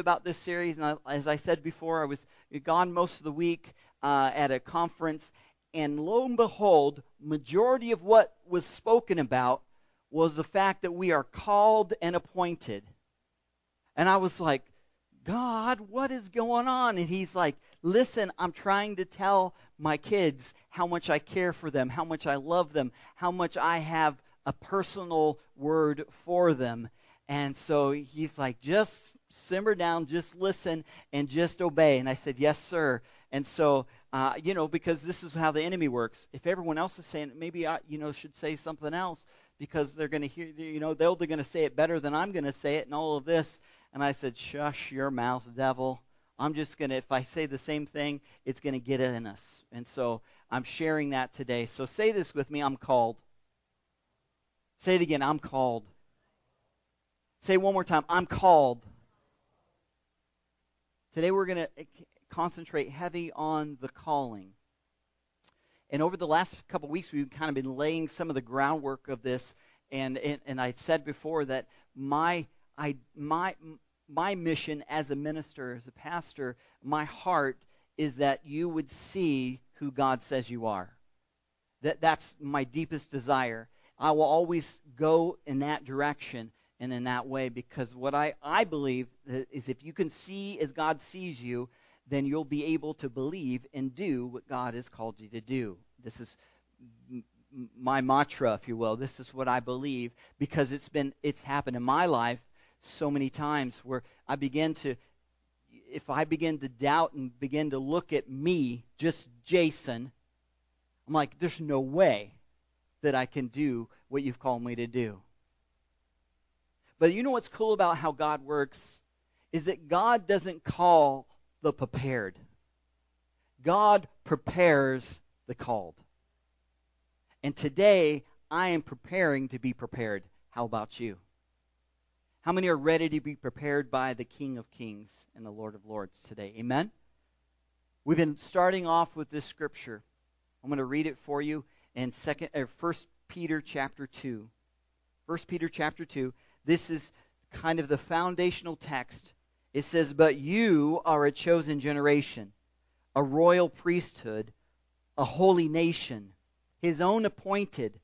about this series, and as I said before, I was gone most of the week uh, at a conference, and lo and behold, majority of what was spoken about was the fact that we are called and appointed. And I was like, God, what is going on? And he's like, Listen, I'm trying to tell my kids how much I care for them, how much I love them, how much I have a personal word for them. And so he's like, just simmer down, just listen, and just obey. And I said, yes, sir. And so, uh, you know, because this is how the enemy works. If everyone else is saying maybe I, you know, should say something else because they're going to hear, you know, they're going to say it better than I'm going to say it and all of this. And I said, shush your mouth, devil. I'm just going to, if I say the same thing, it's going to get in us. And so I'm sharing that today. So say this with me I'm called. Say it again I'm called. Say one more time I'm called. Today we're going to concentrate heavy on the calling. And over the last couple of weeks, we've kind of been laying some of the groundwork of this. And, and, and I said before that my, I, my, my mission as a minister, as a pastor, my heart is that you would see who God says you are. That, that's my deepest desire. I will always go in that direction and in that way because what I, I believe is if you can see as God sees you, then you'll be able to believe and do what God has called you to do. This is my mantra, if you will. This is what I believe because it's been it's happened in my life so many times where I begin to if I begin to doubt and begin to look at me, just Jason, I'm like, there's no way that I can do what you've called me to do. But you know what's cool about how God works? Is that God doesn't call the prepared, God prepares the called. And today, I am preparing to be prepared. How about you? How many are ready to be prepared by the King of Kings and the Lord of Lords today? Amen? We've been starting off with this scripture. I'm going to read it for you in second or first Peter chapter 2. First Peter chapter 2. This is kind of the foundational text. It says, But you are a chosen generation, a royal priesthood, a holy nation, his own appointed,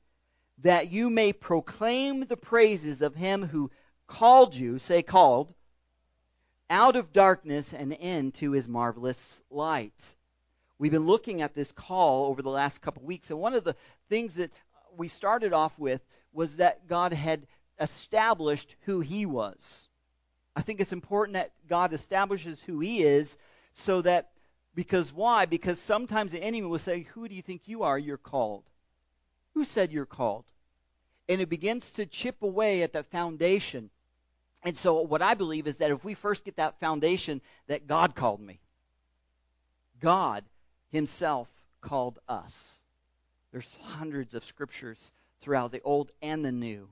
that you may proclaim the praises of him who called you, say called, out of darkness and into his marvelous light. We've been looking at this call over the last couple of weeks, and one of the things that we started off with was that God had established who he was. I think it's important that God establishes who he is so that because why? Because sometimes the enemy will say, Who do you think you are? You're called. Who said you're called? And it begins to chip away at that foundation. And so, what I believe is that if we first get that foundation that God called me, God Himself called us. There's hundreds of scriptures throughout the Old and the New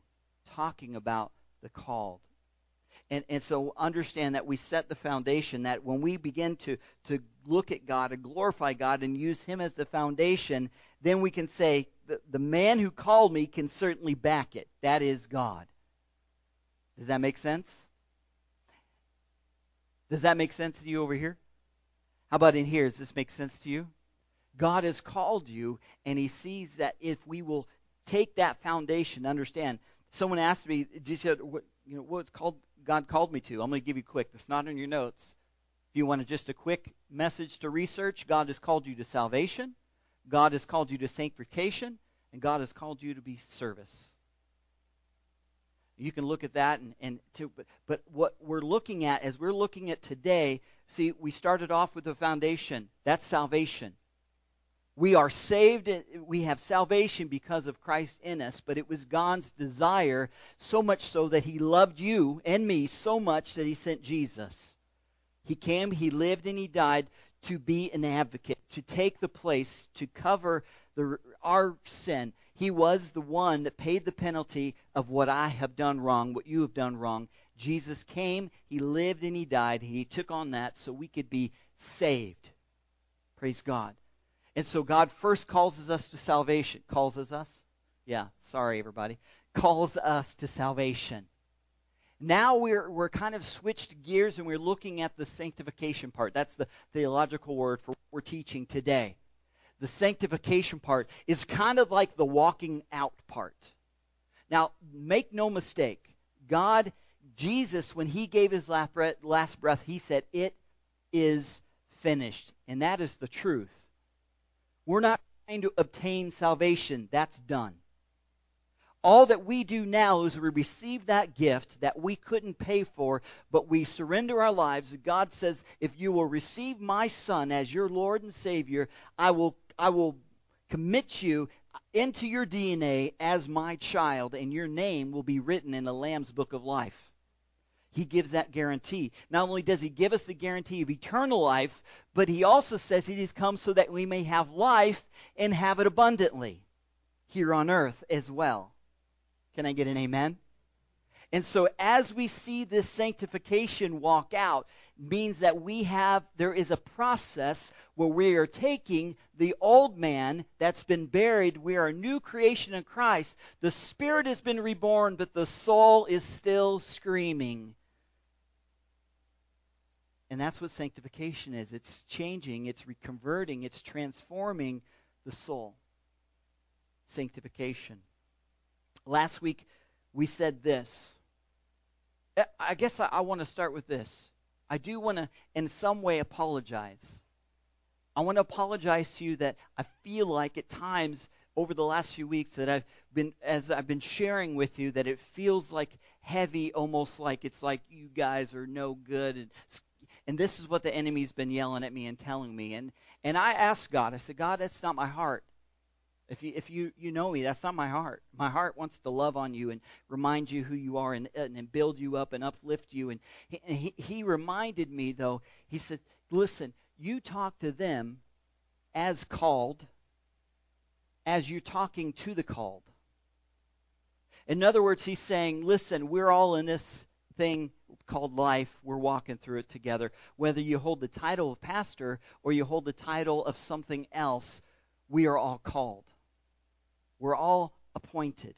talking about the called. And, and so understand that we set the foundation that when we begin to, to look at God and glorify God and use Him as the foundation, then we can say, the, the man who called me can certainly back it. That is God. Does that make sense? Does that make sense to you over here? How about in here? Does this make sense to you? God has called you, and He sees that if we will take that foundation, understand. Someone asked me, just said, what, you know, what's called God called me to? I'm going to give you quick. It's not in your notes. If you want just a quick message to research, God has called you to salvation, God has called you to sanctification, and God has called you to be service. You can look at that and, and to, but, but what we're looking at as we're looking at today, see, we started off with the foundation. That's salvation. We are saved, we have salvation because of Christ in us, but it was God's desire, so much so that He loved you and me so much that He sent Jesus. He came, He lived, and He died to be an advocate, to take the place, to cover the, our sin. He was the one that paid the penalty of what I have done wrong, what you have done wrong. Jesus came, He lived, and He died, and He took on that so we could be saved. Praise God. And so God first calls us to salvation. Calls us? Yeah, sorry, everybody. Calls us to salvation. Now we're, we're kind of switched gears and we're looking at the sanctification part. That's the theological word for what we're teaching today. The sanctification part is kind of like the walking out part. Now, make no mistake, God, Jesus, when he gave his last breath, last breath he said, It is finished. And that is the truth. We're not trying to obtain salvation, that's done. All that we do now is we receive that gift that we couldn't pay for, but we surrender our lives. God says, if you will receive my son as your Lord and Savior, I will, I will commit you into your DNA as my child, and your name will be written in the Lamb's book of life. He gives that guarantee. Not only does he give us the guarantee of eternal life, but he also says he has come so that we may have life and have it abundantly here on earth as well. Can I get an amen? And so as we see this sanctification walk out, means that we have there is a process where we are taking the old man that's been buried, we are a new creation in Christ. The spirit has been reborn, but the soul is still screaming. And that's what sanctification is. It's changing, it's reconverting, it's transforming the soul. Sanctification. Last week, we said this. Uh, I guess I, I want to start with this. I do want to, in some way, apologize. I want to apologize to you that I feel like at times over the last few weeks that I've been, as I've been sharing with you, that it feels like heavy, almost like it's like you guys are no good. And, and this is what the enemy's been yelling at me and telling me. And, and I asked God, I said, God, that's not my heart. If you, if you, you know me, that's not my heart. My heart wants to love on you and remind you who you are and, and build you up and uplift you. And he, he, he reminded me, though, he said, listen, you talk to them as called, as you're talking to the called. In other words, he's saying, listen, we're all in this thing called life. We're walking through it together. Whether you hold the title of pastor or you hold the title of something else, we are all called. We're all appointed.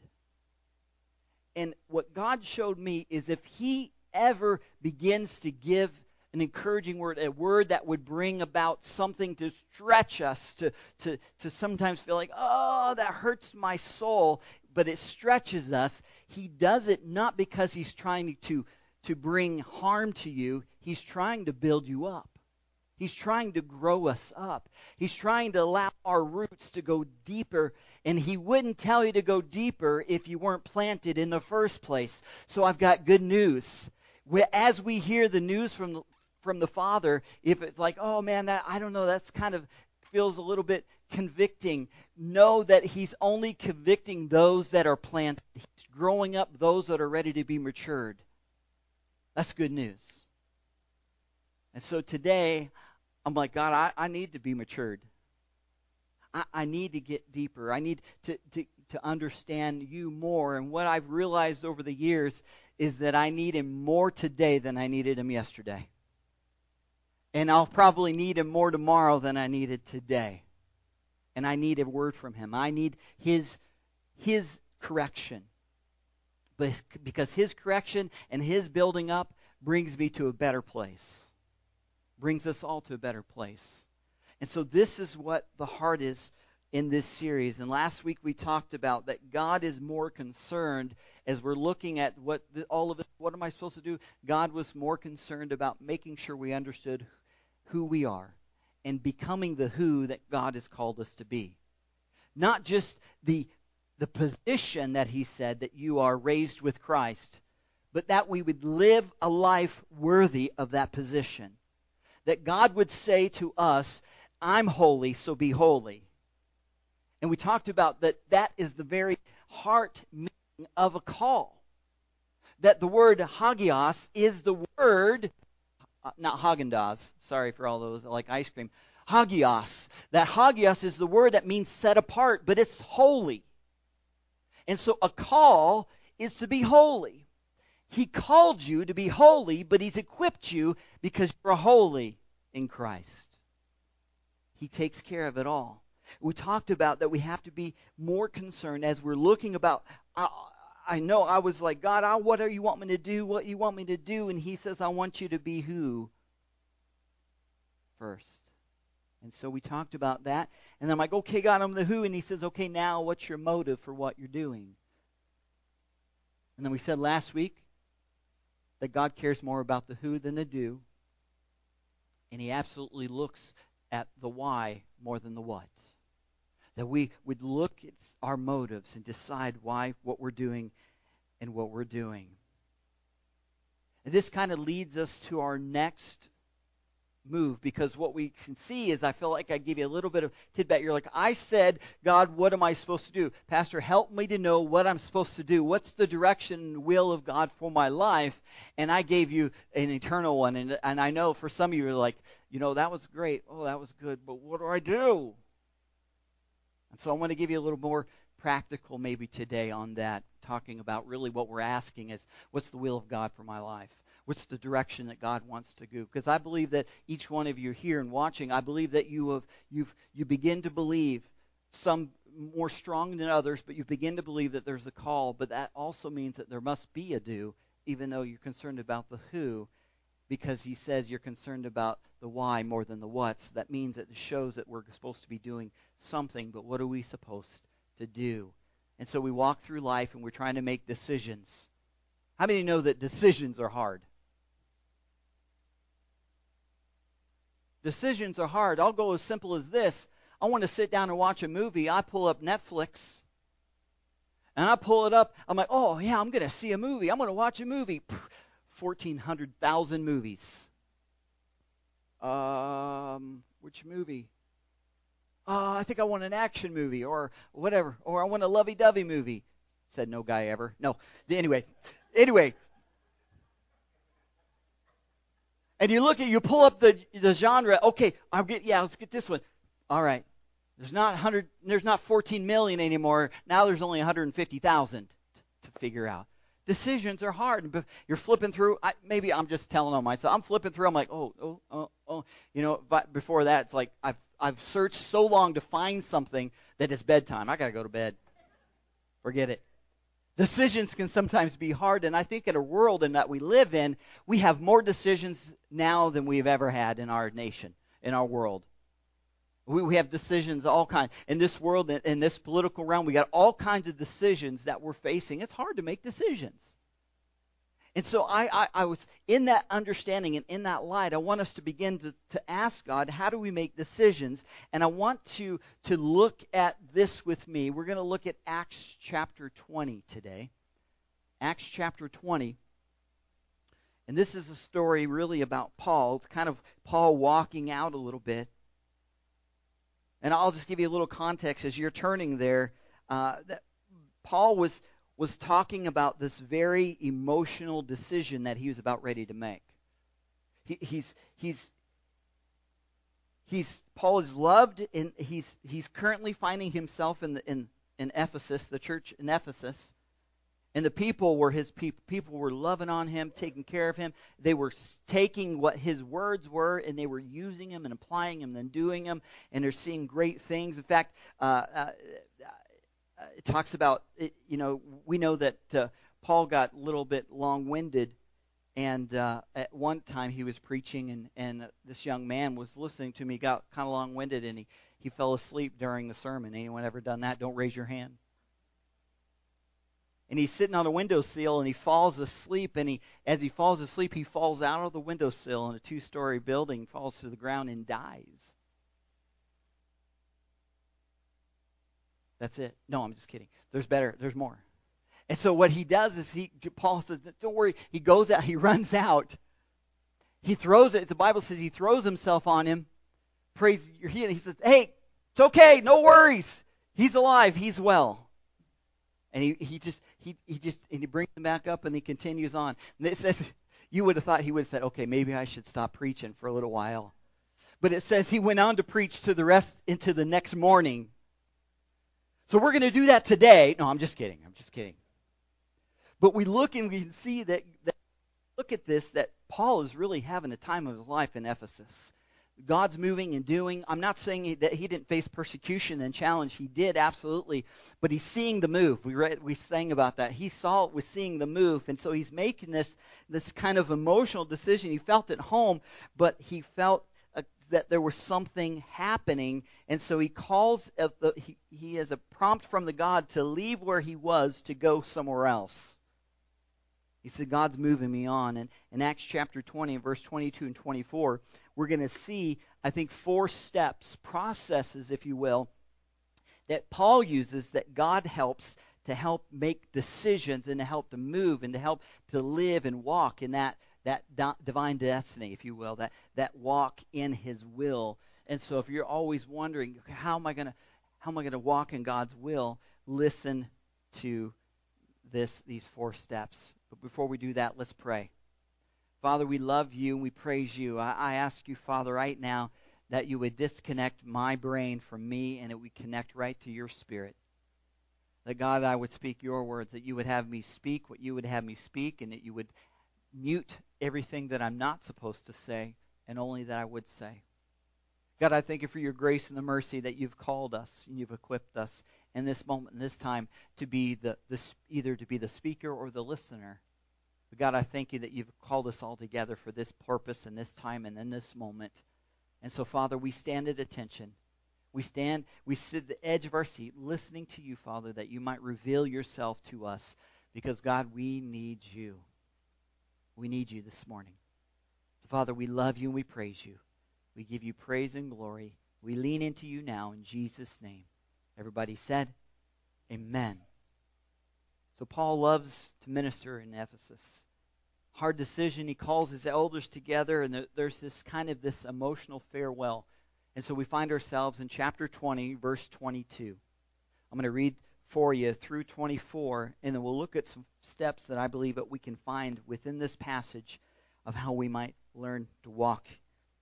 And what God showed me is if He ever begins to give an encouraging word, a word that would bring about something to stretch us, to, to, to sometimes feel like, oh, that hurts my soul, but it stretches us. He does it not because he's trying to, to bring harm to you, he's trying to build you up. He's trying to grow us up. He's trying to allow our roots to go deeper, and He wouldn't tell you to go deeper if you weren't planted in the first place. So I've got good news. As we hear the news from from the Father, if it's like, oh man, that I don't know, that's kind of feels a little bit convicting. Know that He's only convicting those that are planted. He's growing up those that are ready to be matured. That's good news. And so today, I'm like, God, I, I need to be matured. I, I need to get deeper. I need to, to, to understand you more. And what I've realized over the years is that I need him more today than I needed him yesterday. And I'll probably need him more tomorrow than I needed today. And I need a word from him. I need his his correction. Because his correction and his building up brings me to a better place brings us all to a better place. And so this is what the heart is in this series. And last week we talked about that God is more concerned as we're looking at what the, all of it. What am I supposed to do? God was more concerned about making sure we understood who we are and becoming the who that God has called us to be. Not just the the position that he said that you are raised with Christ, but that we would live a life worthy of that position that God would say to us, I'm holy, so be holy. And we talked about that that is the very heart meaning of a call. That the word hagios is the word, uh, not Haagen sorry for all those that like ice cream, hagios. That hagios is the word that means set apart, but it's holy. And so a call is to be holy. He called you to be holy, but He's equipped you because you're holy in Christ. He takes care of it all. We talked about that we have to be more concerned as we're looking about. I, I know I was like, God, I, what do you want me to do? What you want me to do? And He says, I want you to be who first. And so we talked about that. And I'm like, okay, God, I'm the who. And He says, okay, now what's your motive for what you're doing? And then we said last week that God cares more about the who than the do. And He absolutely looks at the why more than the what. That we would look at our motives and decide why what we're doing and what we're doing. And this kind of leads us to our next move because what we can see is I feel like I give you a little bit of tidbit. You're like, I said, God, what am I supposed to do? Pastor, help me to know what I'm supposed to do. What's the direction and will of God for my life? And I gave you an eternal one. And, and I know for some of you are like, you know, that was great. Oh, that was good. But what do I do? And so I want to give you a little more practical maybe today on that, talking about really what we're asking is what's the will of God for my life? What's the direction that God wants to go? Because I believe that each one of you here and watching, I believe that you have you've you begin to believe some more strong than others, but you begin to believe that there's a call, but that also means that there must be a do, even though you're concerned about the who, because he says you're concerned about the why more than the what's. That means that it shows that we're supposed to be doing something, but what are we supposed to do? And so we walk through life and we're trying to make decisions. How many know that decisions are hard? Decisions are hard. I'll go as simple as this. I want to sit down and watch a movie. I pull up Netflix and I pull it up. I'm like, oh, yeah, I'm going to see a movie. I'm going to watch a movie. 1,400,000 movies. Um, which movie? Uh, I think I want an action movie or whatever, or I want a lovey-dovey movie. Said no guy ever. No. Anyway, anyway. And you look at, you pull up the the genre. Okay, I'll get yeah, let's get this one. All right. There's not 100. There's not 14 million anymore. Now there's only 150,000 to figure out decisions are hard. And you're flipping through. I, maybe I'm just telling on myself. I'm flipping through. I'm like, oh, oh, oh, oh. You know, but before that, it's like I've I've searched so long to find something that it's bedtime. I gotta go to bed. Forget it. Decisions can sometimes be hard, and I think in a world in that we live in, we have more decisions now than we've ever had in our nation, in our world. We, we have decisions all kinds in this world, in, in this political realm. We got all kinds of decisions that we're facing. It's hard to make decisions. And so I, I, I, was in that understanding and in that light, I want us to begin to, to ask God, how do we make decisions? And I want to, to look at this with me. We're going to look at Acts chapter 20 today. Acts chapter 20. And this is a story really about Paul. It's kind of Paul walking out a little bit. And I'll just give you a little context as you're turning there. Uh, that Paul was was talking about this very emotional decision that he was about ready to make. He, he's he's he's Paul is loved and he's he's currently finding himself in the, in in Ephesus, the church in Ephesus, and the people were his people. People were loving on him, taking care of him. They were taking what his words were and they were using them and applying them and doing them. And they're seeing great things. In fact, uh, uh, it talks about, it, you know, we know that uh, Paul got a little bit long winded. And uh, at one time he was preaching, and, and this young man was listening to me. He got kind of long winded and he, he fell asleep during the sermon. Anyone ever done that? Don't raise your hand and he's sitting on a windowsill and he falls asleep and he as he falls asleep he falls out of the windowsill in a two-story building falls to the ground and dies. That's it. No i'm just kidding. There's better. There's more. And so what he does is he paul says don't worry. He goes out he runs out. He throws it the bible says he throws himself on him. Praise your healing he says hey it's okay. No worries. He's alive. He's well and he, he just he, he just and he brings them back up and he continues on. And it says you would have thought he would have said, okay, maybe I should stop preaching for a little while. But it says he went on to preach to the rest into the next morning. So we're going to do that today. No, I'm just kidding. I'm just kidding. But we look and we can see that, that look at this that Paul is really having the time of his life in Ephesus. God's moving and doing. I'm not saying that he didn't face persecution and challenge. He did absolutely, but he's seeing the move. We read, we sang about that. He saw it was seeing the move, and so he's making this this kind of emotional decision. He felt at home, but he felt uh, that there was something happening, and so he calls. The, he, he has a prompt from the God to leave where he was to go somewhere else. He said, God's moving me on. And in Acts chapter 20, verse 22 and 24, we're going to see, I think, four steps, processes, if you will, that Paul uses that God helps to help make decisions and to help to move and to help to live and walk in that, that divine destiny, if you will, that, that walk in his will. And so if you're always wondering, how am I going to how am I going to walk in God's will? Listen to this these four steps. But before we do that, let's pray. Father, we love you and we praise you. I, I ask you, Father, right now that you would disconnect my brain from me and it would connect right to your spirit. That God, I would speak your words, that you would have me speak what you would have me speak, and that you would mute everything that I'm not supposed to say, and only that I would say. God, I thank you for your grace and the mercy that you've called us and you've equipped us in this moment, in this time, to be the, the either to be the speaker or the listener. But God, I thank you that you've called us all together for this purpose and this time and in this moment. And so, Father, we stand at attention. We stand, we sit at the edge of our seat listening to you, Father, that you might reveal yourself to us. Because, God, we need you. We need you this morning. So, Father, we love you and we praise you. We give you praise and glory. We lean into you now in Jesus' name. Everybody said, Amen. So Paul loves to minister in Ephesus. Hard decision. He calls his elders together, and there's this kind of this emotional farewell. And so we find ourselves in chapter 20, verse 22. I'm going to read for you through 24, and then we'll look at some steps that I believe that we can find within this passage of how we might learn to walk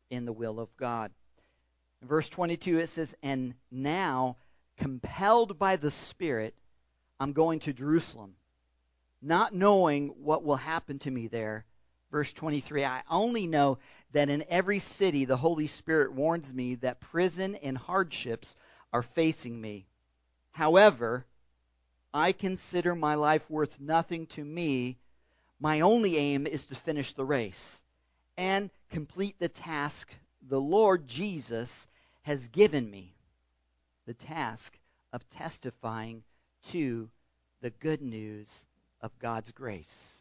in the will of God. In verse 22, it says, And now compelled by the Spirit, I'm going to Jerusalem, not knowing what will happen to me there. Verse 23 I only know that in every city the Holy Spirit warns me that prison and hardships are facing me. However, I consider my life worth nothing to me. My only aim is to finish the race and complete the task the Lord Jesus has given me the task of testifying to the good news of God's grace.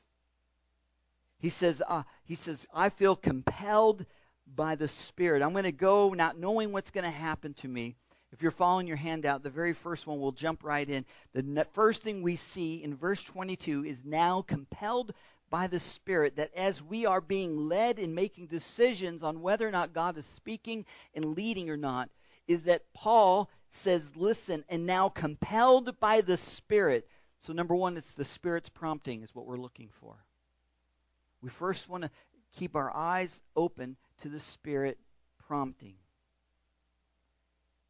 He says, uh, he says, I feel compelled by the Spirit. I'm going to go not knowing what's going to happen to me. If you're following your handout, the very first one, we'll jump right in. The first thing we see in verse 22 is now compelled by the Spirit that as we are being led in making decisions on whether or not God is speaking and leading or not, is that Paul says, listen, and now compelled by the Spirit. So, number one, it's the Spirit's prompting, is what we're looking for. We first want to keep our eyes open to the Spirit prompting.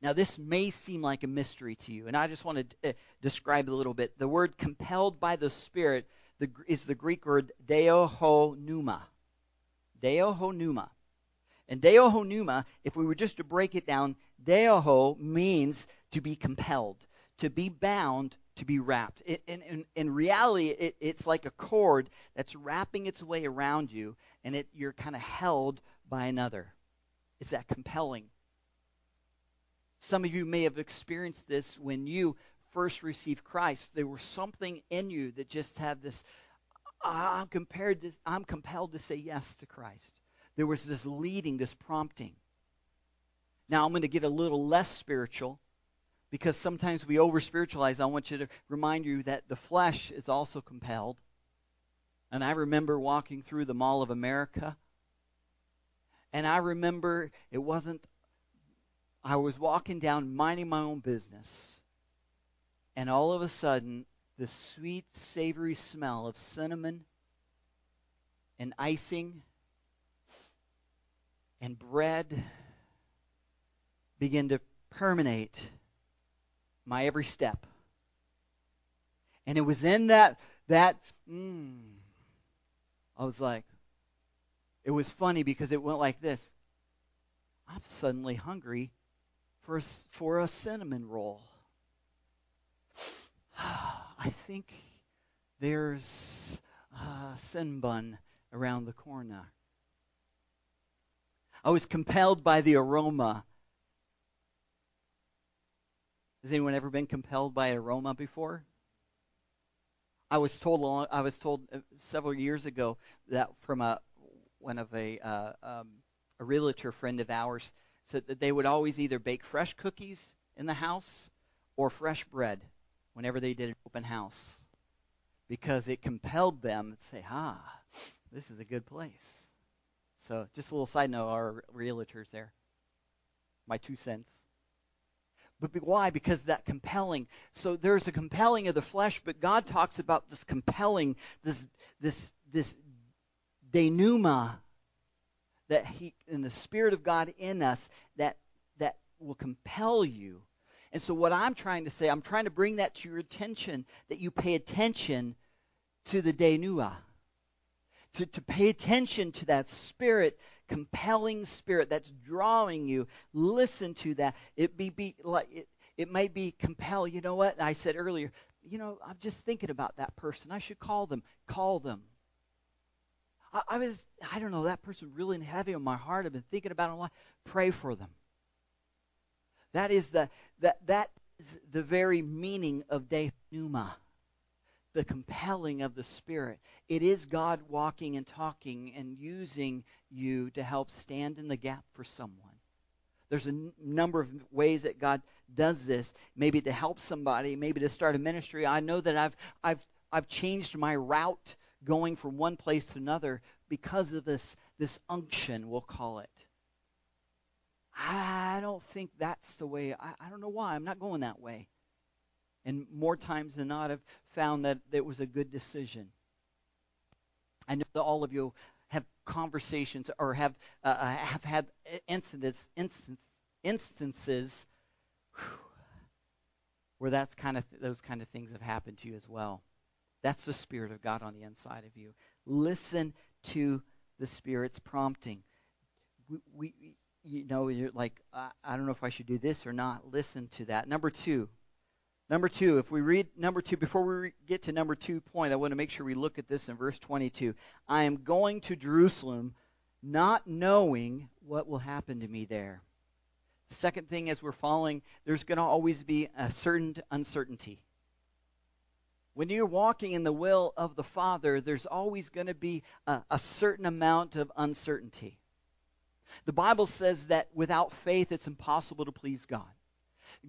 Now, this may seem like a mystery to you, and I just want to uh, describe a little bit. The word compelled by the Spirit the, is the Greek word deohonuma. Deohonuma. And deohonuma, if we were just to break it down, deoho means to be compelled, to be bound, to be wrapped. In, in, in reality, it, it's like a cord that's wrapping its way around you, and it, you're kind of held by another. Is that compelling? Some of you may have experienced this when you first received Christ. There was something in you that just had this. Ah, I'm compared. This, I'm compelled to say yes to Christ. There was this leading, this prompting. Now I'm going to get a little less spiritual because sometimes we over spiritualize. I want you to remind you that the flesh is also compelled. And I remember walking through the Mall of America. And I remember it wasn't, I was walking down minding my own business. And all of a sudden, the sweet, savory smell of cinnamon and icing and bread begin to permeate my every step. And it was in that that mm, I was like, it was funny because it went like this. I'm suddenly hungry for a, for a cinnamon roll. I think there's a Cinnabon around the corner. I was compelled by the aroma. Has anyone ever been compelled by aroma before? I was told I was told uh, several years ago that from a one of a uh, um, a realtor friend of ours said that they would always either bake fresh cookies in the house or fresh bread whenever they did an open house because it compelled them to say, "Ah, this is a good place." So, just a little side note: our realtors there. My two cents. But why? Because that compelling. So there's a compelling of the flesh, but God talks about this compelling, this this this denuma that he in the spirit of God in us that that will compel you. And so what I'm trying to say, I'm trying to bring that to your attention that you pay attention to the denua. To, to pay attention to that spirit compelling spirit that's drawing you. Listen to that. It be, be like it, it may be compel. You know what? I said earlier. You know, I'm just thinking about that person. I should call them. Call them. I, I was. I don't know. That person really heavy on my heart. I've been thinking about them a lot. Pray for them. That is the that that is the very meaning of de pneuma the compelling of the Spirit. It is God walking and talking and using you to help stand in the gap for someone. There's a n- number of ways that God does this. Maybe to help somebody, maybe to start a ministry. I know that I've I've I've changed my route going from one place to another because of this this unction, we'll call it. I don't think that's the way. I, I don't know why. I'm not going that way. And more times than not, I've found that it was a good decision. I know that all of you have conversations or have uh, uh have had incidents, instance, instances whew, where that's kind of those kind of things have happened to you as well. That's the Spirit of God on the inside of you. Listen to the Spirit's prompting. We, we you know, you're like, I, I don't know if I should do this or not. Listen to that. Number two, Number two, if we read number two, before we get to number two point, I want to make sure we look at this in verse 22. I am going to Jerusalem not knowing what will happen to me there. The second thing, as we're following, there's going to always be a certain uncertainty. When you're walking in the will of the Father, there's always going to be a, a certain amount of uncertainty. The Bible says that without faith, it's impossible to please God.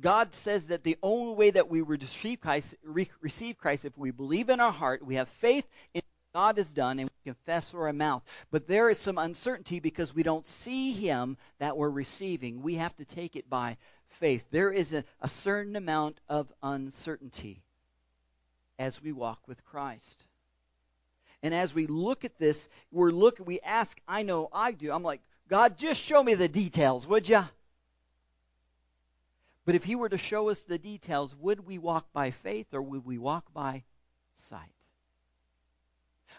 God says that the only way that we receive Christ, receive Christ if we believe in our heart, we have faith in what God has done, and we confess with our mouth. But there is some uncertainty because we don't see Him that we're receiving. We have to take it by faith. There is a, a certain amount of uncertainty as we walk with Christ. And as we look at this, we're look we ask, I know I do. I'm like, God, just show me the details, would you? But if he were to show us the details, would we walk by faith or would we walk by sight?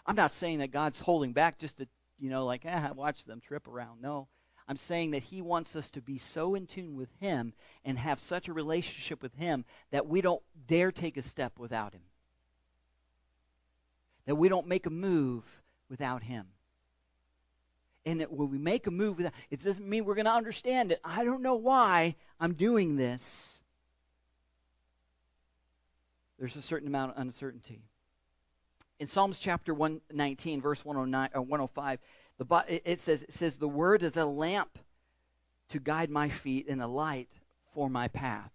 I'm not saying that God's holding back just to, you know, like, ah, watch them trip around. No. I'm saying that he wants us to be so in tune with him and have such a relationship with him that we don't dare take a step without him. That we don't make a move without him and that when we make a move, it doesn't mean we're going to understand it. I don't know why I'm doing this. There's a certain amount of uncertainty. In Psalms chapter 119, verse 109 or 105, the, it says it says the word is a lamp to guide my feet and a light for my path.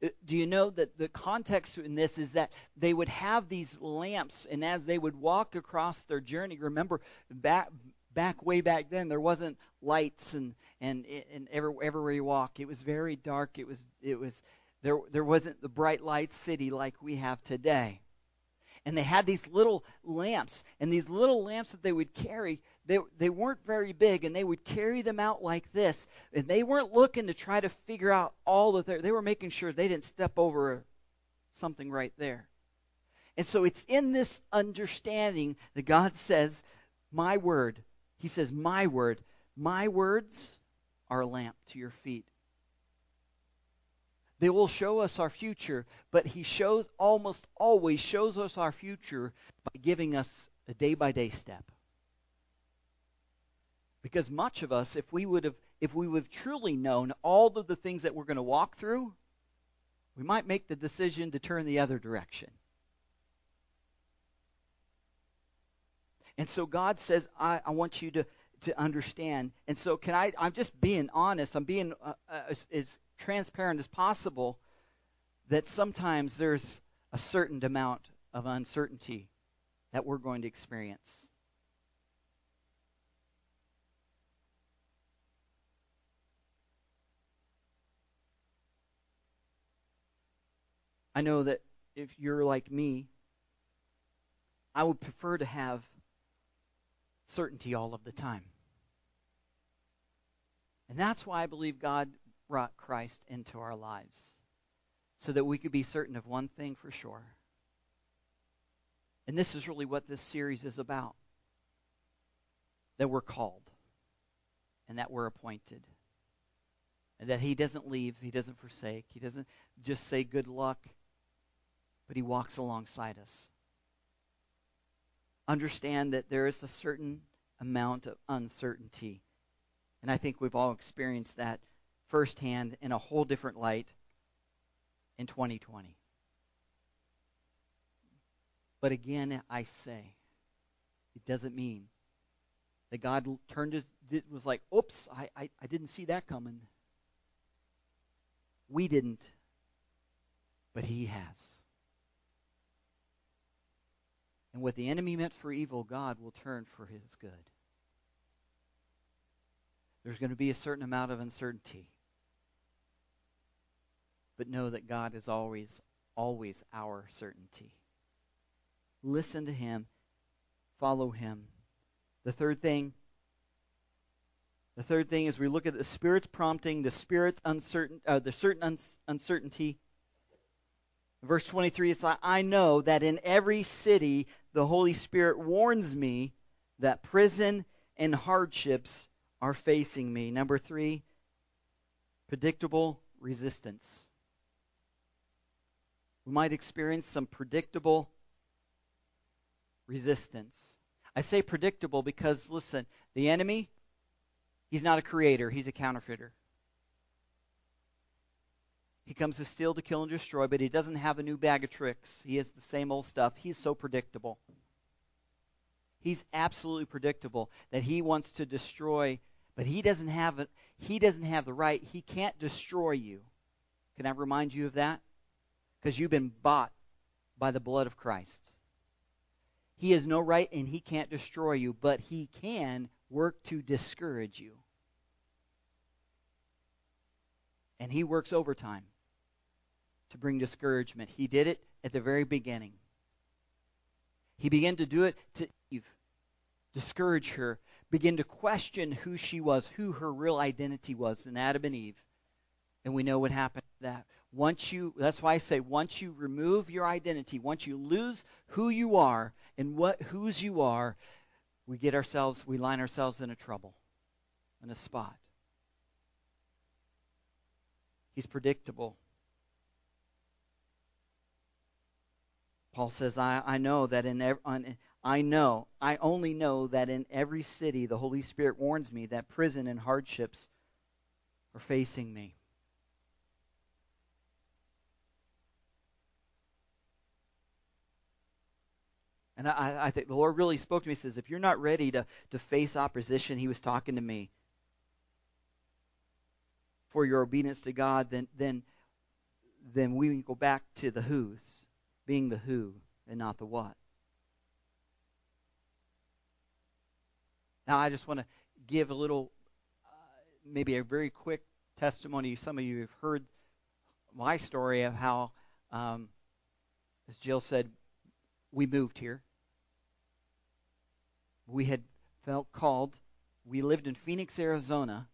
Uh, do you know that the context in this is that they would have these lamps, and as they would walk across their journey, remember back back way back then there wasn't lights and and and every, everywhere you walk. It was very dark. It was it was there there wasn't the bright light city like we have today. And they had these little lamps and these little lamps that they would carry they they weren't very big and they would carry them out like this. And they weren't looking to try to figure out all that they were making sure they didn't step over something right there. And so it's in this understanding that God says my word he says, My word. My words are a lamp to your feet. They will show us our future, but he shows almost always shows us our future by giving us a day by day step. Because much of us, if we would have if we would have truly known all of the things that we're going to walk through, we might make the decision to turn the other direction. And so God says, I, I want you to, to understand. And so, can I? I'm just being honest. I'm being uh, uh, as, as transparent as possible. That sometimes there's a certain amount of uncertainty that we're going to experience. I know that if you're like me, I would prefer to have certainty all of the time. And that's why I believe God brought Christ into our lives, so that we could be certain of one thing for sure. And this is really what this series is about that we're called, and that we're appointed, and that He doesn't leave, He doesn't forsake, He doesn't just say good luck but he walks alongside us. Understand that there is a certain amount of uncertainty. And I think we've all experienced that firsthand in a whole different light in 2020. But again, I say, it doesn't mean that God turned his, was like, oops, I, I, I didn't see that coming. We didn't, but He has. And what the enemy meant for evil, God will turn for his good. There's going to be a certain amount of uncertainty. But know that God is always, always our certainty. Listen to him. Follow him. The third thing, the third thing is we look at the Spirit's prompting, the Spirit's uncertain, uh, the certain uncertainty. Verse 23 is I know that in every city the Holy Spirit warns me that prison and hardships are facing me. Number three, predictable resistance. We might experience some predictable resistance. I say predictable because, listen, the enemy, he's not a creator, he's a counterfeiter. He comes to steal, to kill, and destroy, but he doesn't have a new bag of tricks. He has the same old stuff. He's so predictable. He's absolutely predictable that he wants to destroy, but he doesn't have it. He doesn't have the right. He can't destroy you. Can I remind you of that? Because you've been bought by the blood of Christ. He has no right and he can't destroy you, but he can work to discourage you. And he works overtime to bring discouragement. He did it at the very beginning. He began to do it to Eve, discourage her, begin to question who she was, who her real identity was in Adam and Eve. And we know what happened to that. Once you that's why I say once you remove your identity, once you lose who you are and what whose you are, we get ourselves we line ourselves in a trouble, in a spot. He's predictable. Paul says, I, I know that in every, I know, I only know that in every city the Holy Spirit warns me that prison and hardships are facing me. And I, I think the Lord really spoke to me. He says, if you're not ready to, to face opposition, He was talking to me, for your obedience to God, then, then, then we go back to the who's being the who and not the what. Now, I just want to give a little, uh, maybe a very quick testimony. Some of you have heard my story of how, um, as Jill said, we moved here. We had felt called. We lived in Phoenix, Arizona.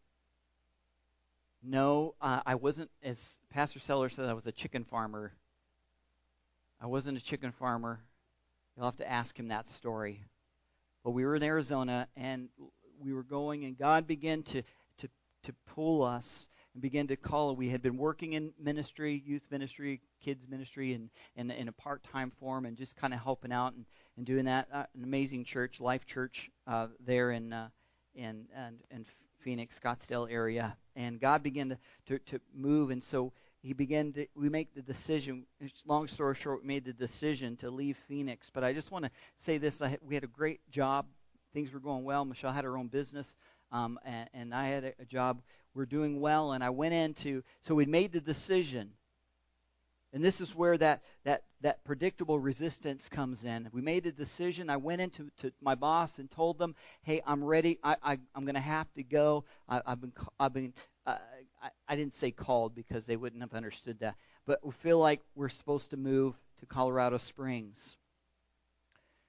No, uh, I wasn't, as Pastor Seller said, I was a chicken farmer I wasn't a chicken farmer. You'll have to ask him that story. But we were in Arizona and we were going, and God began to, to, to pull us and began to call. We had been working in ministry, youth ministry, kids ministry, and, and in a part-time form, and just kind of helping out and, and doing that. Uh, an amazing church, Life Church, uh, there in uh, in and in Phoenix, Scottsdale area, and God began to, to, to move, and so He began to. We make the decision. Long story short, we made the decision to leave Phoenix. But I just want to say this: I, we had a great job. Things were going well. Michelle had her own business, um, and, and I had a, a job we're doing well. And I went into, so we made the decision. And this is where that, that, that predictable resistance comes in. We made a decision. I went into to my boss and told them, "Hey, I'm ready. I, I I'm going to have to go. I, I've been I've been uh, I, I didn't say called because they wouldn't have understood that, but we feel like we're supposed to move to Colorado Springs.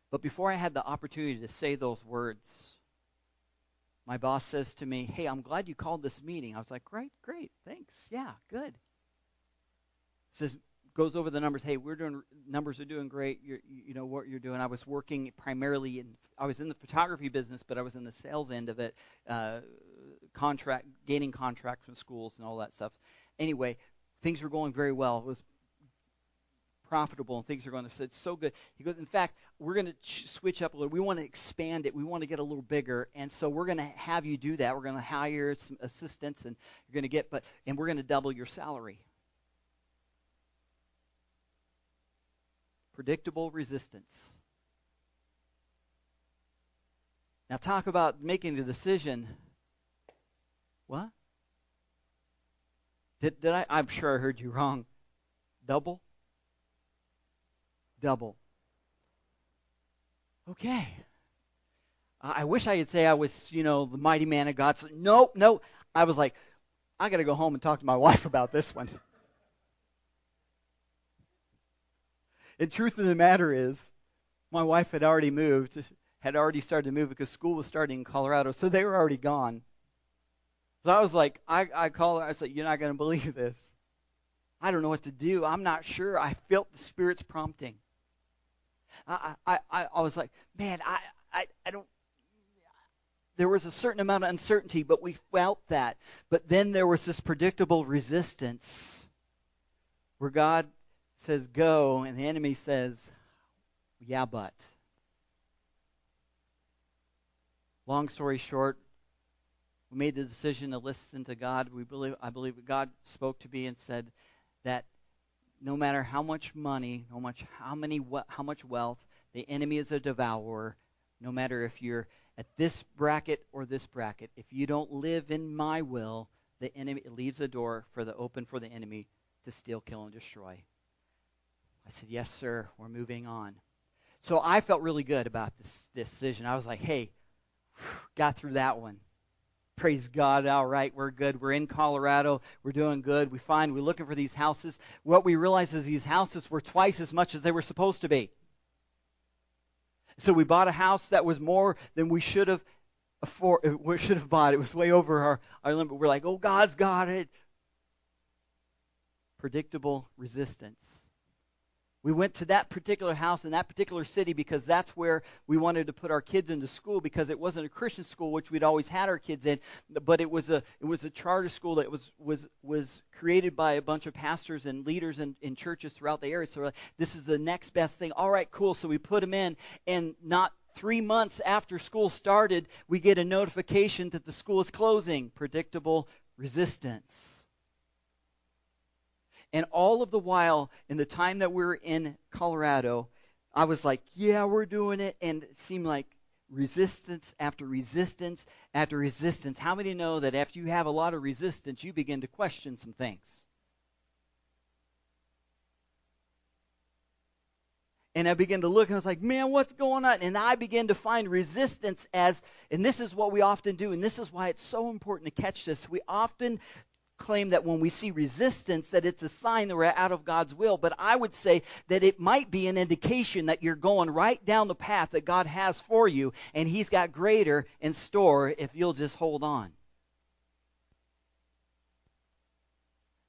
But before I had the opportunity to say those words, my boss says to me, Hey, I'm glad you called this meeting. I was like, Great, great, thanks. Yeah, good. Says, goes over the numbers. Hey, we're doing numbers are doing great. You're, you know what you're doing. I was working primarily in I was in the photography business, but I was in the sales end of it, uh, contract gaining contracts from schools and all that stuff. Anyway, things were going very well. It was profitable and things are going to it's so good. He goes, in fact, we're going to ch- switch up a little. We want to expand it. We want to get a little bigger, and so we're going to have you do that. We're going to hire some assistants, and you're going to get, but and we're going to double your salary. Predictable resistance. Now talk about making the decision. What? Did, did I? I'm sure I heard you wrong. Double? double. Okay. I wish I could say I was, you know, the mighty man of God. So, no, no. I was like, I got to go home and talk to my wife about this one. The truth of the matter is, my wife had already moved, had already started to move because school was starting in Colorado, so they were already gone. So I was like, I, I called her. I said, You're not going to believe this. I don't know what to do. I'm not sure. I felt the Spirit's prompting. I, I, I was like, man, I, I, I don't. There was a certain amount of uncertainty, but we felt that. But then there was this predictable resistance where God says, go, and the enemy says, yeah, but. Long story short, we made the decision to listen to God. We believe, I believe God spoke to me and said that no matter how much money, no much how many how much wealth, the enemy is a devourer. No matter if you're at this bracket or this bracket, if you don't live in my will, the enemy leaves a door for the open for the enemy to steal, kill, and destroy. I said, "Yes, sir. We're moving on." So I felt really good about this decision. I was like, "Hey, got through that one." Praise God, all right, we're good. We're in Colorado. We're doing good. We find we're looking for these houses. What we realize is these houses were twice as much as they were supposed to be. So we bought a house that was more than we should have afford, uh, we should have bought. It was way over our, our limit. We're like, oh, God's got it. Predictable resistance. We went to that particular house in that particular city because that's where we wanted to put our kids into school because it wasn't a Christian school which we'd always had our kids in, but it was a it was a charter school that was was was created by a bunch of pastors and leaders in, in churches throughout the area. So we're like, this is the next best thing. All right, cool. So we put them in, and not three months after school started, we get a notification that the school is closing. Predictable resistance. And all of the while, in the time that we were in Colorado, I was like, yeah, we're doing it. And it seemed like resistance after resistance after resistance. How many know that after you have a lot of resistance, you begin to question some things? And I began to look and I was like, man, what's going on? And I began to find resistance as, and this is what we often do, and this is why it's so important to catch this. We often claim that when we see resistance that it's a sign that we're out of God's will, but I would say that it might be an indication that you're going right down the path that God has for you and he's got greater in store if you'll just hold on.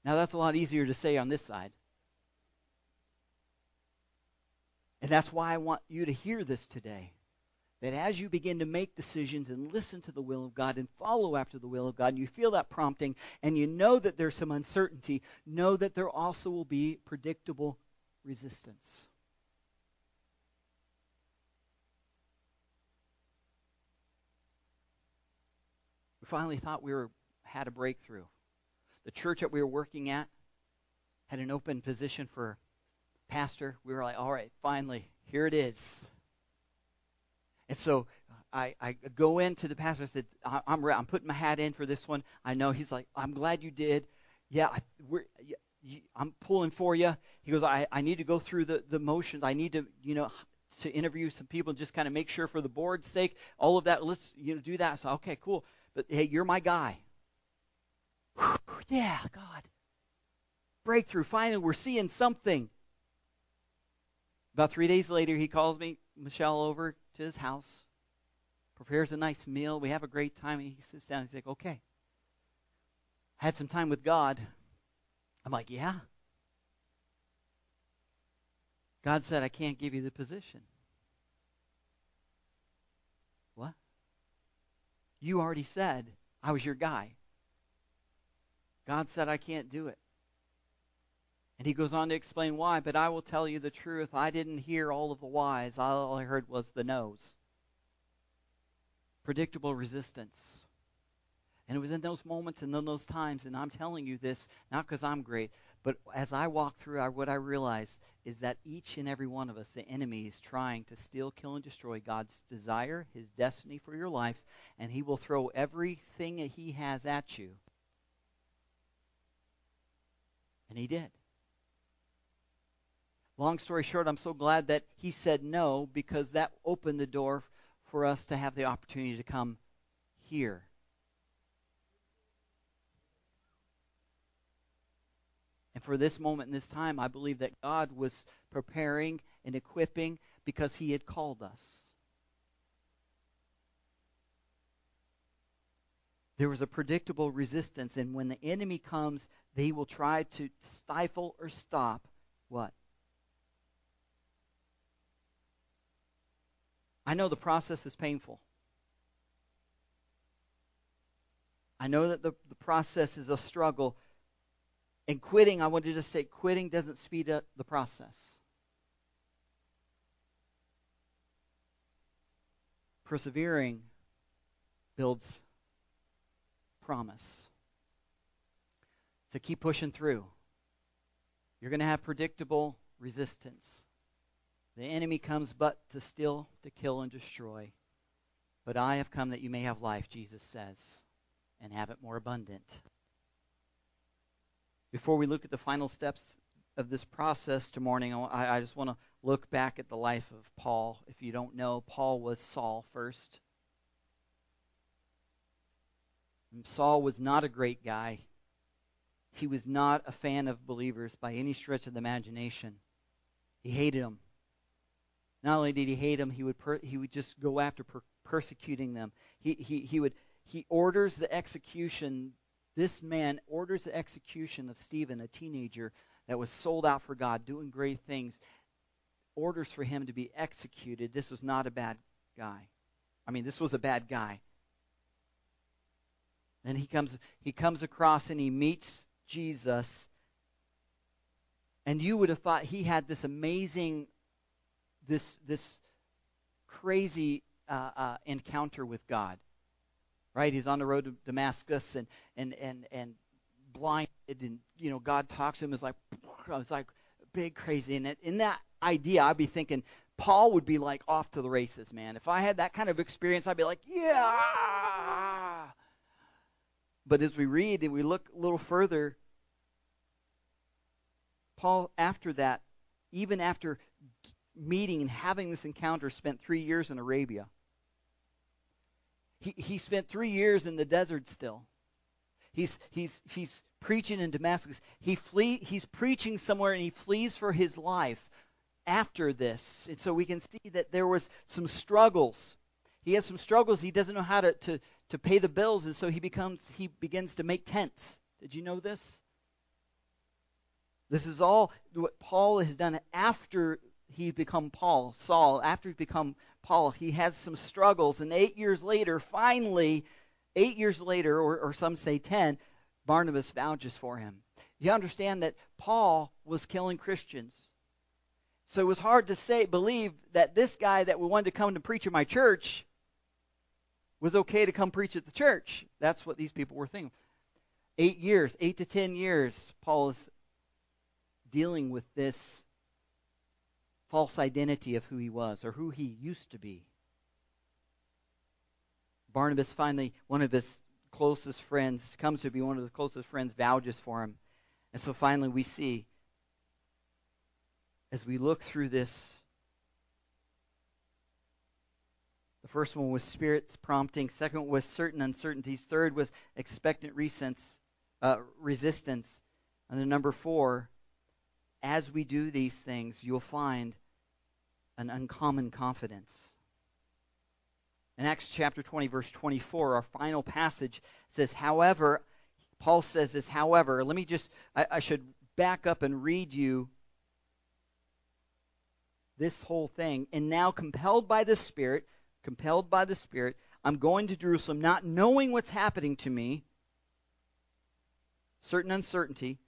Now that's a lot easier to say on this side. And that's why I want you to hear this today. That as you begin to make decisions and listen to the will of God and follow after the will of God, and you feel that prompting, and you know that there's some uncertainty, know that there also will be predictable resistance. We finally thought we were had a breakthrough. The church that we were working at had an open position for pastor. We were like, all right, finally, here it is. And so I, I go into the pastor. I said, I'm I'm putting my hat in for this one. I know. He's like, I'm glad you did. Yeah, we're, I'm pulling for you. He goes, I, I need to go through the, the motions. I need to, you know, to interview some people and just kind of make sure for the board's sake, all of that. Let's, you know, do that. So, okay, cool. But hey, you're my guy. Whew, yeah, God. Breakthrough. Finally, we're seeing something. About three days later, he calls me, Michelle, over to his house, prepares a nice meal. We have a great time. He sits down. He's like, okay. Had some time with God. I'm like, yeah. God said, I can't give you the position. What? You already said I was your guy. God said, I can't do it. And he goes on to explain why, but I will tell you the truth. I didn't hear all of the whys, all I heard was the no's. Predictable resistance. And it was in those moments and in those times, and I'm telling you this not because I'm great, but as I walk through, what I realize is that each and every one of us, the enemy, is trying to steal, kill, and destroy God's desire, his destiny for your life, and he will throw everything that he has at you. And he did. Long story short, I'm so glad that he said no because that opened the door for us to have the opportunity to come here. And for this moment in this time, I believe that God was preparing and equipping because he had called us. There was a predictable resistance, and when the enemy comes, they will try to stifle or stop what? I know the process is painful. I know that the, the process is a struggle. And quitting, I want to just say, quitting doesn't speed up the process. Persevering builds promise. So keep pushing through. You're going to have predictable resistance. The enemy comes but to steal, to kill, and destroy. But I have come that you may have life, Jesus says, and have it more abundant. Before we look at the final steps of this process tomorrow morning, I, I just want to look back at the life of Paul. If you don't know, Paul was Saul first. And Saul was not a great guy. He was not a fan of believers by any stretch of the imagination. He hated them. Not only did he hate them, he would per, he would just go after per, persecuting them. He, he, he would he orders the execution. This man orders the execution of Stephen, a teenager that was sold out for God, doing great things. Orders for him to be executed. This was not a bad guy. I mean, this was a bad guy. And he comes he comes across and he meets Jesus. And you would have thought he had this amazing this this crazy uh, uh, encounter with God. Right? He's on the road to Damascus and and and and blinded, and you know God talks to him. It's like I was like big crazy. And in that idea, I'd be thinking Paul would be like off to the races, man. If I had that kind of experience, I'd be like, yeah. But as we read and we look a little further, Paul, after that, even after meeting and having this encounter, spent three years in Arabia. He, he spent three years in the desert still. He's, he's, he's preaching in Damascus. He flee, he's preaching somewhere and he flees for his life after this. And so we can see that there was some struggles. He has some struggles. He doesn't know how to, to, to pay the bills, and so he becomes he begins to make tents. Did you know this? This is all what Paul has done after he become Paul, Saul, after he's become Paul, he has some struggles. And eight years later, finally, eight years later, or, or some say ten, Barnabas vouches for him. You understand that Paul was killing Christians. So it was hard to say, believe that this guy that we wanted to come to preach at my church was okay to come preach at the church. That's what these people were thinking. Eight years, eight to ten years, Paul is dealing with this false identity of who he was or who he used to be. Barnabas finally, one of his closest friends, comes to be one of his closest friends, vouches for him. And so finally we see, as we look through this, the first one was spirit's prompting. Second was certain uncertainties. Third was expectant resistance. Uh, resistance. And then number four, as we do these things, you'll find an uncommon confidence. In Acts chapter 20, verse 24, our final passage says, However, Paul says this, however, let me just, I, I should back up and read you this whole thing. And now, compelled by the Spirit, compelled by the Spirit, I'm going to Jerusalem, not knowing what's happening to me, certain uncertainty,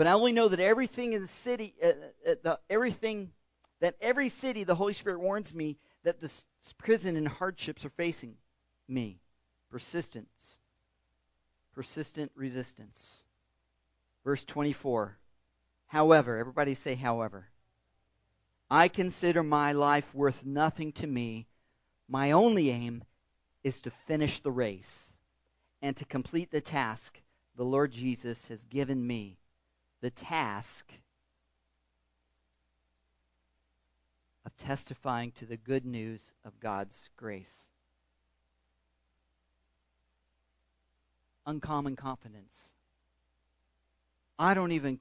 but I only know that everything in the city, uh, uh, the, everything that every city, the Holy Spirit warns me that the prison and hardships are facing me. Persistence. Persistent resistance. Verse 24. However, everybody say, however. I consider my life worth nothing to me. My only aim is to finish the race and to complete the task the Lord Jesus has given me. The task of testifying to the good news of God's grace. Uncommon confidence. I don't even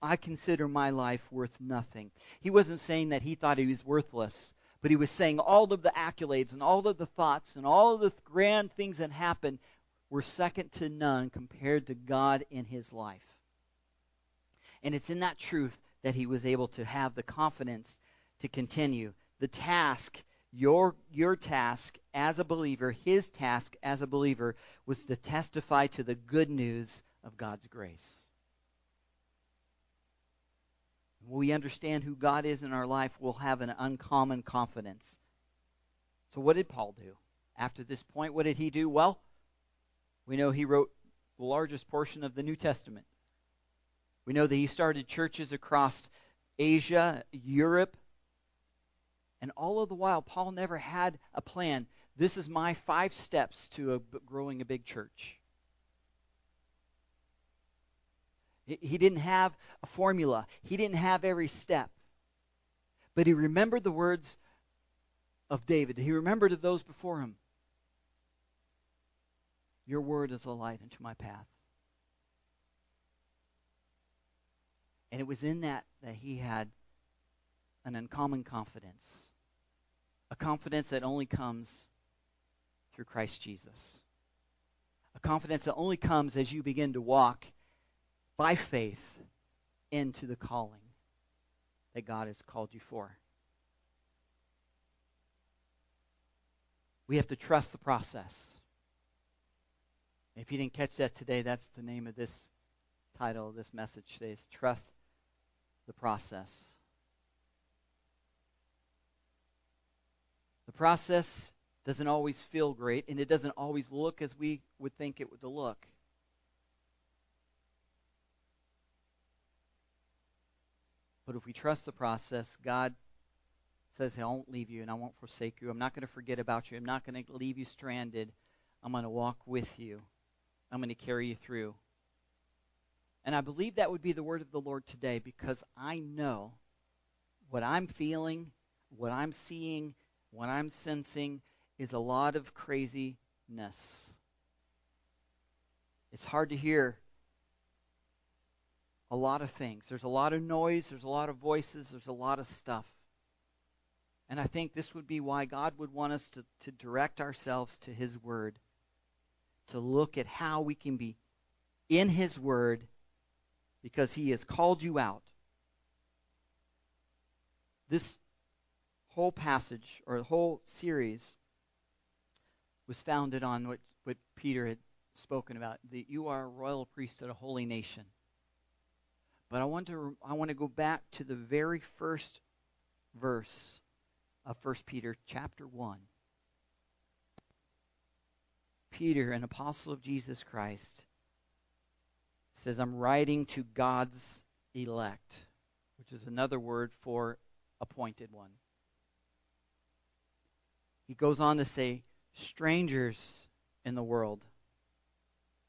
I consider my life worth nothing. He wasn't saying that he thought he was worthless, but he was saying all of the accolades and all of the thoughts and all of the grand things that happened were second to none compared to God in his life. And it's in that truth that he was able to have the confidence to continue. The task, your, your task as a believer, his task as a believer, was to testify to the good news of God's grace. When we understand who God is in our life, we'll have an uncommon confidence. So, what did Paul do? After this point, what did he do? Well, we know he wrote the largest portion of the New Testament. We know that he started churches across Asia, Europe, and all of the while, Paul never had a plan. This is my five steps to a, growing a big church. He didn't have a formula, he didn't have every step. But he remembered the words of David, he remembered of those before him. Your word is a light unto my path. And it was in that that he had an uncommon confidence a confidence that only comes through Christ Jesus. A confidence that only comes as you begin to walk by faith into the calling that God has called you for. We have to trust the process. If you didn't catch that today, that's the name of this title this message today is Trust the Process. The process doesn't always feel great, and it doesn't always look as we would think it would look. But if we trust the process, God says, I won't leave you and I won't forsake you. I'm not going to forget about you. I'm not going to leave you stranded. I'm going to walk with you. I'm going to carry you through. And I believe that would be the word of the Lord today because I know what I'm feeling, what I'm seeing, what I'm sensing is a lot of craziness. It's hard to hear a lot of things. There's a lot of noise, there's a lot of voices, there's a lot of stuff. And I think this would be why God would want us to, to direct ourselves to His Word, to look at how we can be in His Word because He has called you out This whole passage or the whole series was founded on what, what Peter had spoken about that you are a royal priesthood, a holy nation. But I want to I want to go back to the very first verse of 1 Peter chapter 1. Peter, an apostle of Jesus Christ, says, I'm writing to God's elect, which is another word for appointed one. He goes on to say, strangers in the world,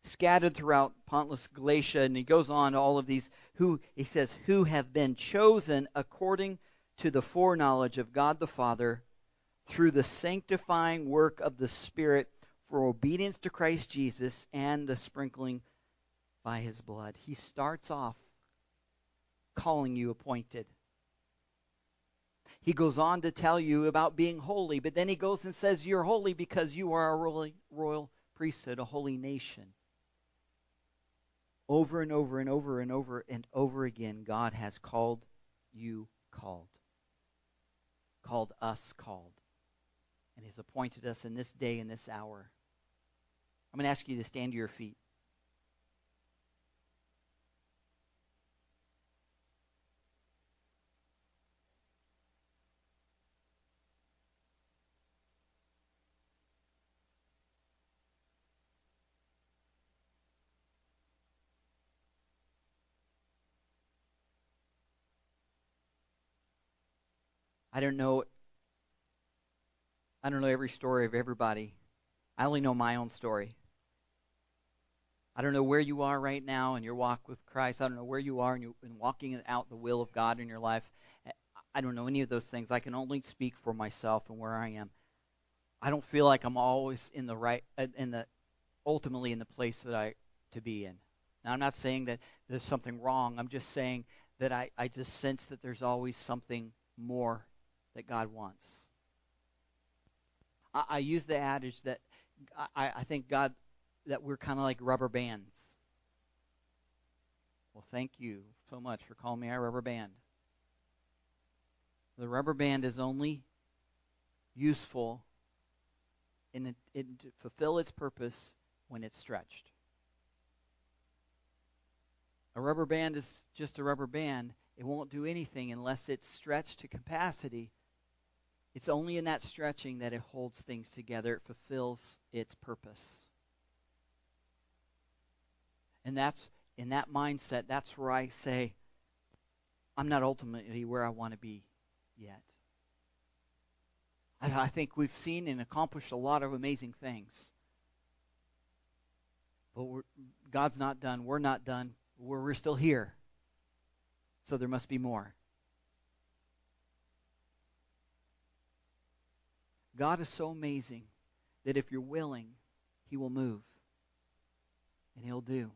scattered throughout Pontus, Galatia, and he goes on to all of these who, he says, who have been chosen according to the foreknowledge of God the Father through the sanctifying work of the Spirit for obedience to Christ Jesus and the sprinkling by his blood. He starts off calling you appointed. He goes on to tell you about being holy, but then he goes and says, You're holy because you are a royal, priesthood, a holy nation. Over and over and over and over and over again, God has called you called, called us called, and He's appointed us in this day and this hour. I'm going to ask you to stand to your feet. I don't know I don't know every story of everybody. I only know my own story. I don't know where you are right now in your walk with Christ. I don't know where you are in, you, in walking out the will of God in your life. I don't know any of those things. I can only speak for myself and where I am. I don't feel like I'm always in the right in the ultimately in the place that I to be in. Now I'm not saying that there's something wrong. I'm just saying that I, I just sense that there's always something more that God wants. I, I use the adage that I, I think God that we're kind of like rubber bands. Well, thank you so much for calling me a rubber band. The rubber band is only useful in it, it, to fulfill its purpose when it's stretched. A rubber band is just a rubber band. It won't do anything unless it's stretched to capacity it's only in that stretching that it holds things together, it fulfills its purpose. And that's in that mindset, that's where I say, I'm not ultimately where I want to be yet. I, I think we've seen and accomplished a lot of amazing things. But God's not done. We're not done. We're, we're still here. So there must be more. God is so amazing that if you're willing, He will move. And He'll do.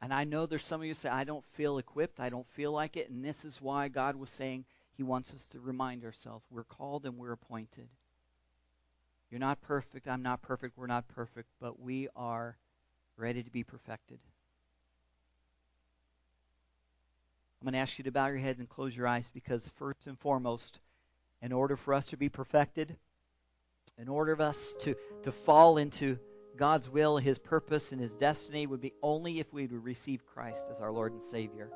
And I know there's some of you say, I don't feel equipped. I don't feel like it. And this is why God was saying He wants us to remind ourselves we're called and we're appointed. You're not perfect. I'm not perfect. We're not perfect. But we are ready to be perfected. I'm going to ask you to bow your heads and close your eyes because, first and foremost, in order for us to be perfected, in order of us to, to fall into God's will, His purpose, and His destiny would be only if we would receive Christ as our Lord and Savior.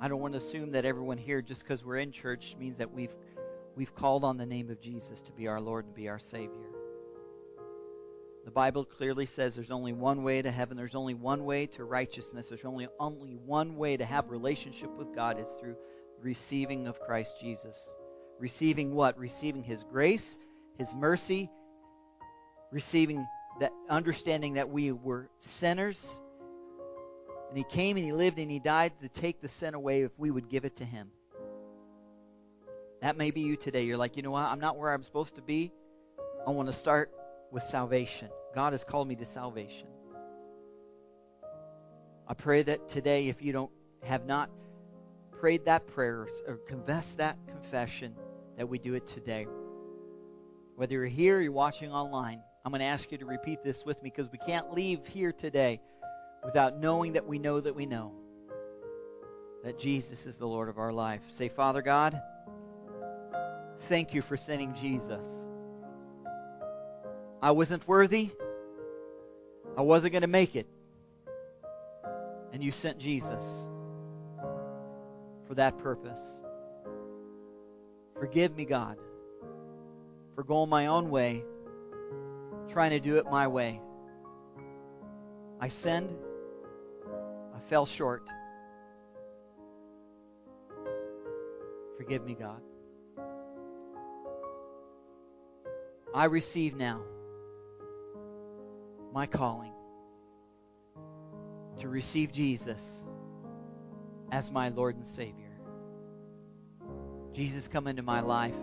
I don't want to assume that everyone here, just because we're in church, means that we've we've called on the name of Jesus to be our Lord and be our Savior. The Bible clearly says there's only one way to heaven. There's only one way to righteousness. There's only only one way to have relationship with God is through receiving of Christ Jesus. Receiving what? Receiving His grace, His mercy, receiving that understanding that we were sinners. And He came and He lived and He died to take the sin away if we would give it to Him. That may be you today. You're like, you know what? I'm not where I'm supposed to be. I want to start with salvation. God has called me to salvation. I pray that today, if you don't have not prayed that prayer or confessed that confession, that we do it today. Whether you're here or you're watching online, I'm going to ask you to repeat this with me because we can't leave here today without knowing that we know that we know. that Jesus is the Lord of our life. Say, Father God, thank you for sending Jesus. I wasn't worthy. I wasn't going to make it. And you sent Jesus for that purpose. Forgive me, God, for going my own way, trying to do it my way. I sinned. I fell short. Forgive me, God. I receive now my calling to receive Jesus as my Lord and Savior. Jesus, come into my life.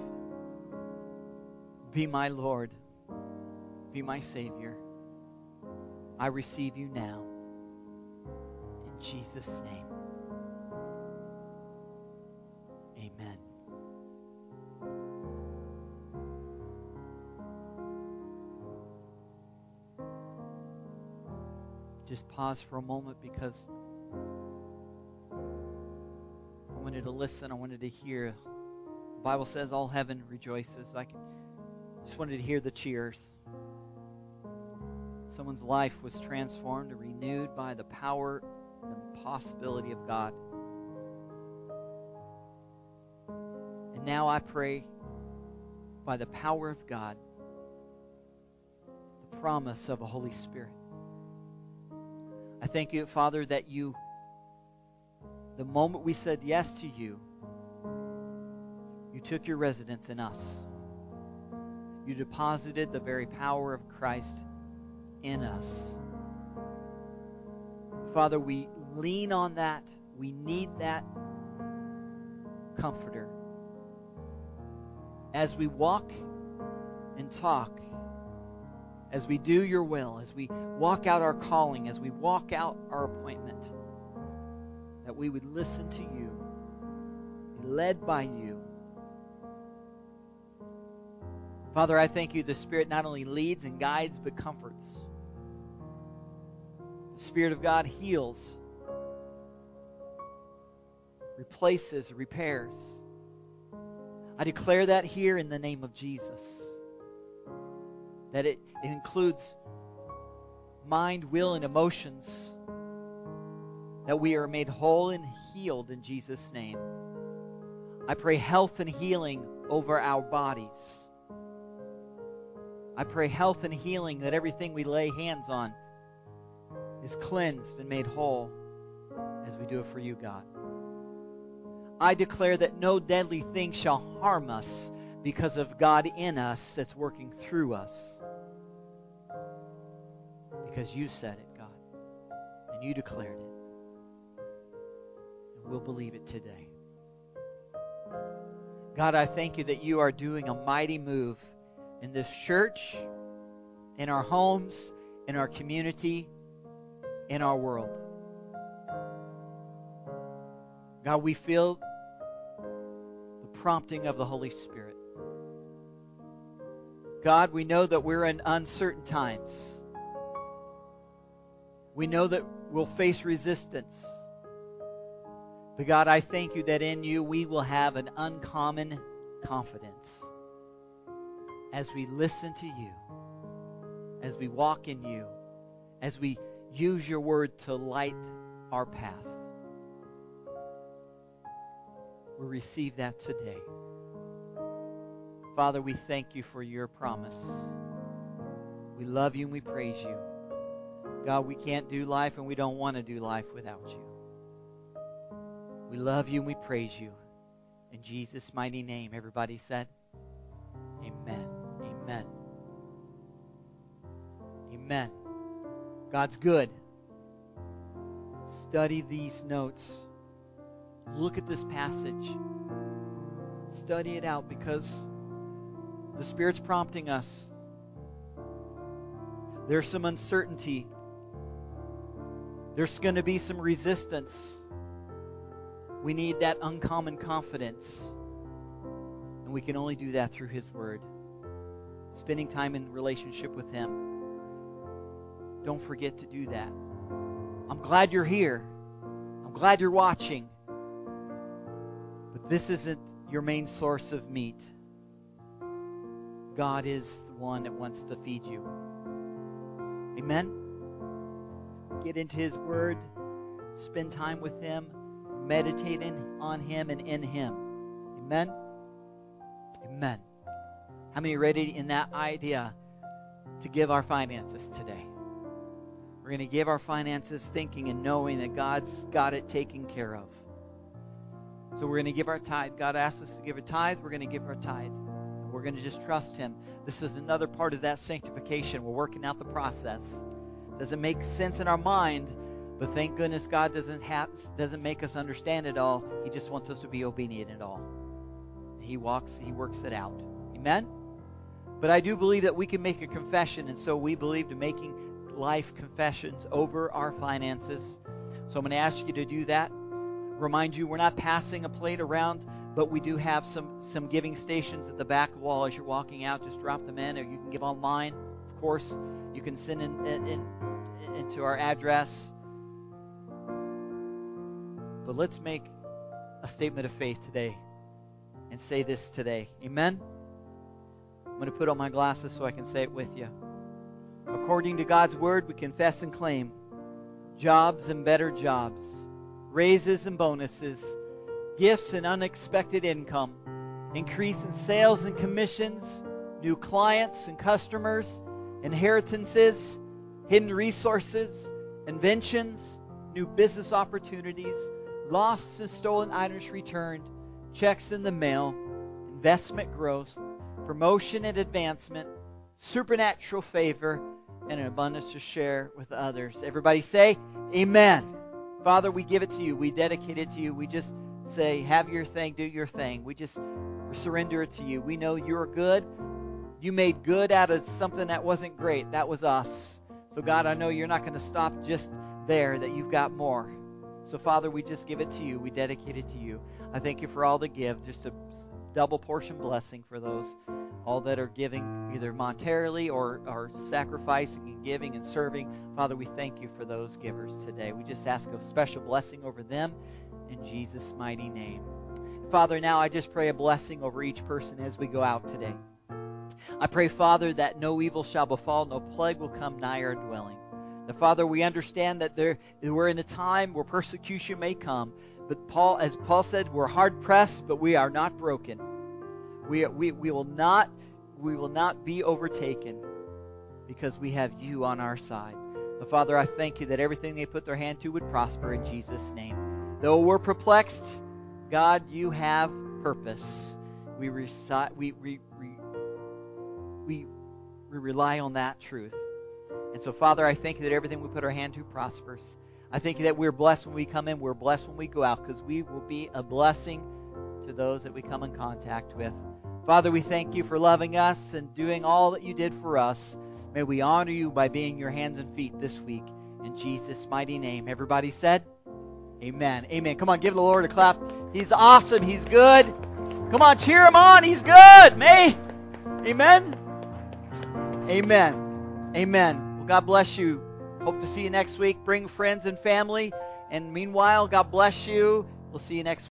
Be my Lord. Be my Savior. I receive you now. In Jesus' name. Amen. Just pause for a moment because I wanted to listen. I wanted to hear. The Bible says all heaven rejoices. I just wanted to hear the cheers. Someone's life was transformed and renewed by the power and possibility of God. And now I pray by the power of God, the promise of a Holy Spirit. I thank you, Father, that you, the moment we said yes to you, you took your residence in us. You deposited the very power of Christ in us. Father, we lean on that. We need that comforter. As we walk and talk, as we do your will, as we walk out our calling, as we walk out our appointment, that we would listen to you, be led by you. Father, I thank you the Spirit not only leads and guides, but comforts. The Spirit of God heals, replaces, repairs. I declare that here in the name of Jesus. That it, it includes mind, will, and emotions. That we are made whole and healed in Jesus' name. I pray health and healing over our bodies. I pray health and healing that everything we lay hands on is cleansed and made whole as we do it for you, God. I declare that no deadly thing shall harm us because of God in us that's working through us. Because you said it, God, and you declared it. And we'll believe it today. God, I thank you that you are doing a mighty move in this church, in our homes, in our community, in our world. God, we feel the prompting of the Holy Spirit. God, we know that we're in uncertain times. We know that we'll face resistance. But God, I thank you that in you we will have an uncommon confidence as we listen to you, as we walk in you, as we use your word to light our path. We receive that today. Father, we thank you for your promise. We love you and we praise you. God, we can't do life and we don't want to do life without you. We love you and we praise you. In Jesus' mighty name, everybody said. Amen. Amen. God's good. Study these notes. Look at this passage. Study it out because the Spirit's prompting us. There's some uncertainty. There's going to be some resistance. We need that uncommon confidence. And we can only do that through His Word. Spending time in relationship with Him. Don't forget to do that. I'm glad you're here. I'm glad you're watching. But this isn't your main source of meat. God is the one that wants to feed you. Amen? Get into His Word, spend time with Him, meditating on Him and in Him. Amen? Amen. How many ready in that idea to give our finances today? We're going to give our finances thinking and knowing that God's got it taken care of. So we're going to give our tithe. God asks us to give a tithe. We're going to give our tithe. We're going to just trust Him. This is another part of that sanctification. We're working out the process. Doesn't make sense in our mind, but thank goodness God doesn't have doesn't make us understand it all. He just wants us to be obedient in all. He walks, He works it out. Amen. But I do believe that we can make a confession, and so we believe to making life confessions over our finances. So I'm going to ask you to do that. Remind you, we're not passing a plate around but we do have some some giving stations at the back wall as you're walking out. Just drop them in, or you can give online. Of course, you can send in, in, in into our address. But let's make a statement of faith today and say this today. Amen. I'm going to put on my glasses so I can say it with you. According to God's word, we confess and claim jobs and better jobs, raises and bonuses gifts and unexpected income, increase in sales and commissions, new clients and customers, inheritances, hidden resources, inventions, new business opportunities, lost and stolen items returned, checks in the mail, investment growth, promotion and advancement, supernatural favor, and an abundance to share with others. Everybody say, Amen. Father, we give it to you. We dedicate it to you. We just say, Have your thing, do your thing. We just surrender it to you. We know you're good. You made good out of something that wasn't great. That was us. So, God, I know you're not going to stop just there, that you've got more. So, Father, we just give it to you. We dedicate it to you. I thank you for all the give, just a double portion blessing for those, all that are giving either monetarily or, are sacrificing and giving and serving. Father, we thank you for those givers today. We just ask a special blessing over them in Jesus' mighty name. Father, now I just pray a blessing over each person as we go out today. I pray, Father, that no evil shall befall, no plague will come nigh our dwelling. The Father, we understand that there, we're in a time where persecution may come, but Paul, as Paul said, we're hard pressed, but we are not broken. We, we, we will not we will not be overtaken because we have you on our side. The Father, I thank you that everything they put their hand to would prosper in Jesus' name. Though we're perplexed, God, you have purpose. We, recite, we, we, we, we, we rely on that truth. And so, Father, I thank you that everything we put our hand to prospers. I thank you that we're blessed when we come in, we're blessed when we go out, because we will be a blessing to those that we come in contact with. Father, we thank you for loving us and doing all that you did for us. May we honor you by being your hands and feet this week. In Jesus' mighty name. Everybody said, Amen. Amen. Come on, give the Lord a clap. He's awesome. He's good. Come on, cheer him on. He's good. May. Amen. Amen. Amen. Well, God bless you. Hope to see you next week. Bring friends and family. And meanwhile, God bless you. We'll see you next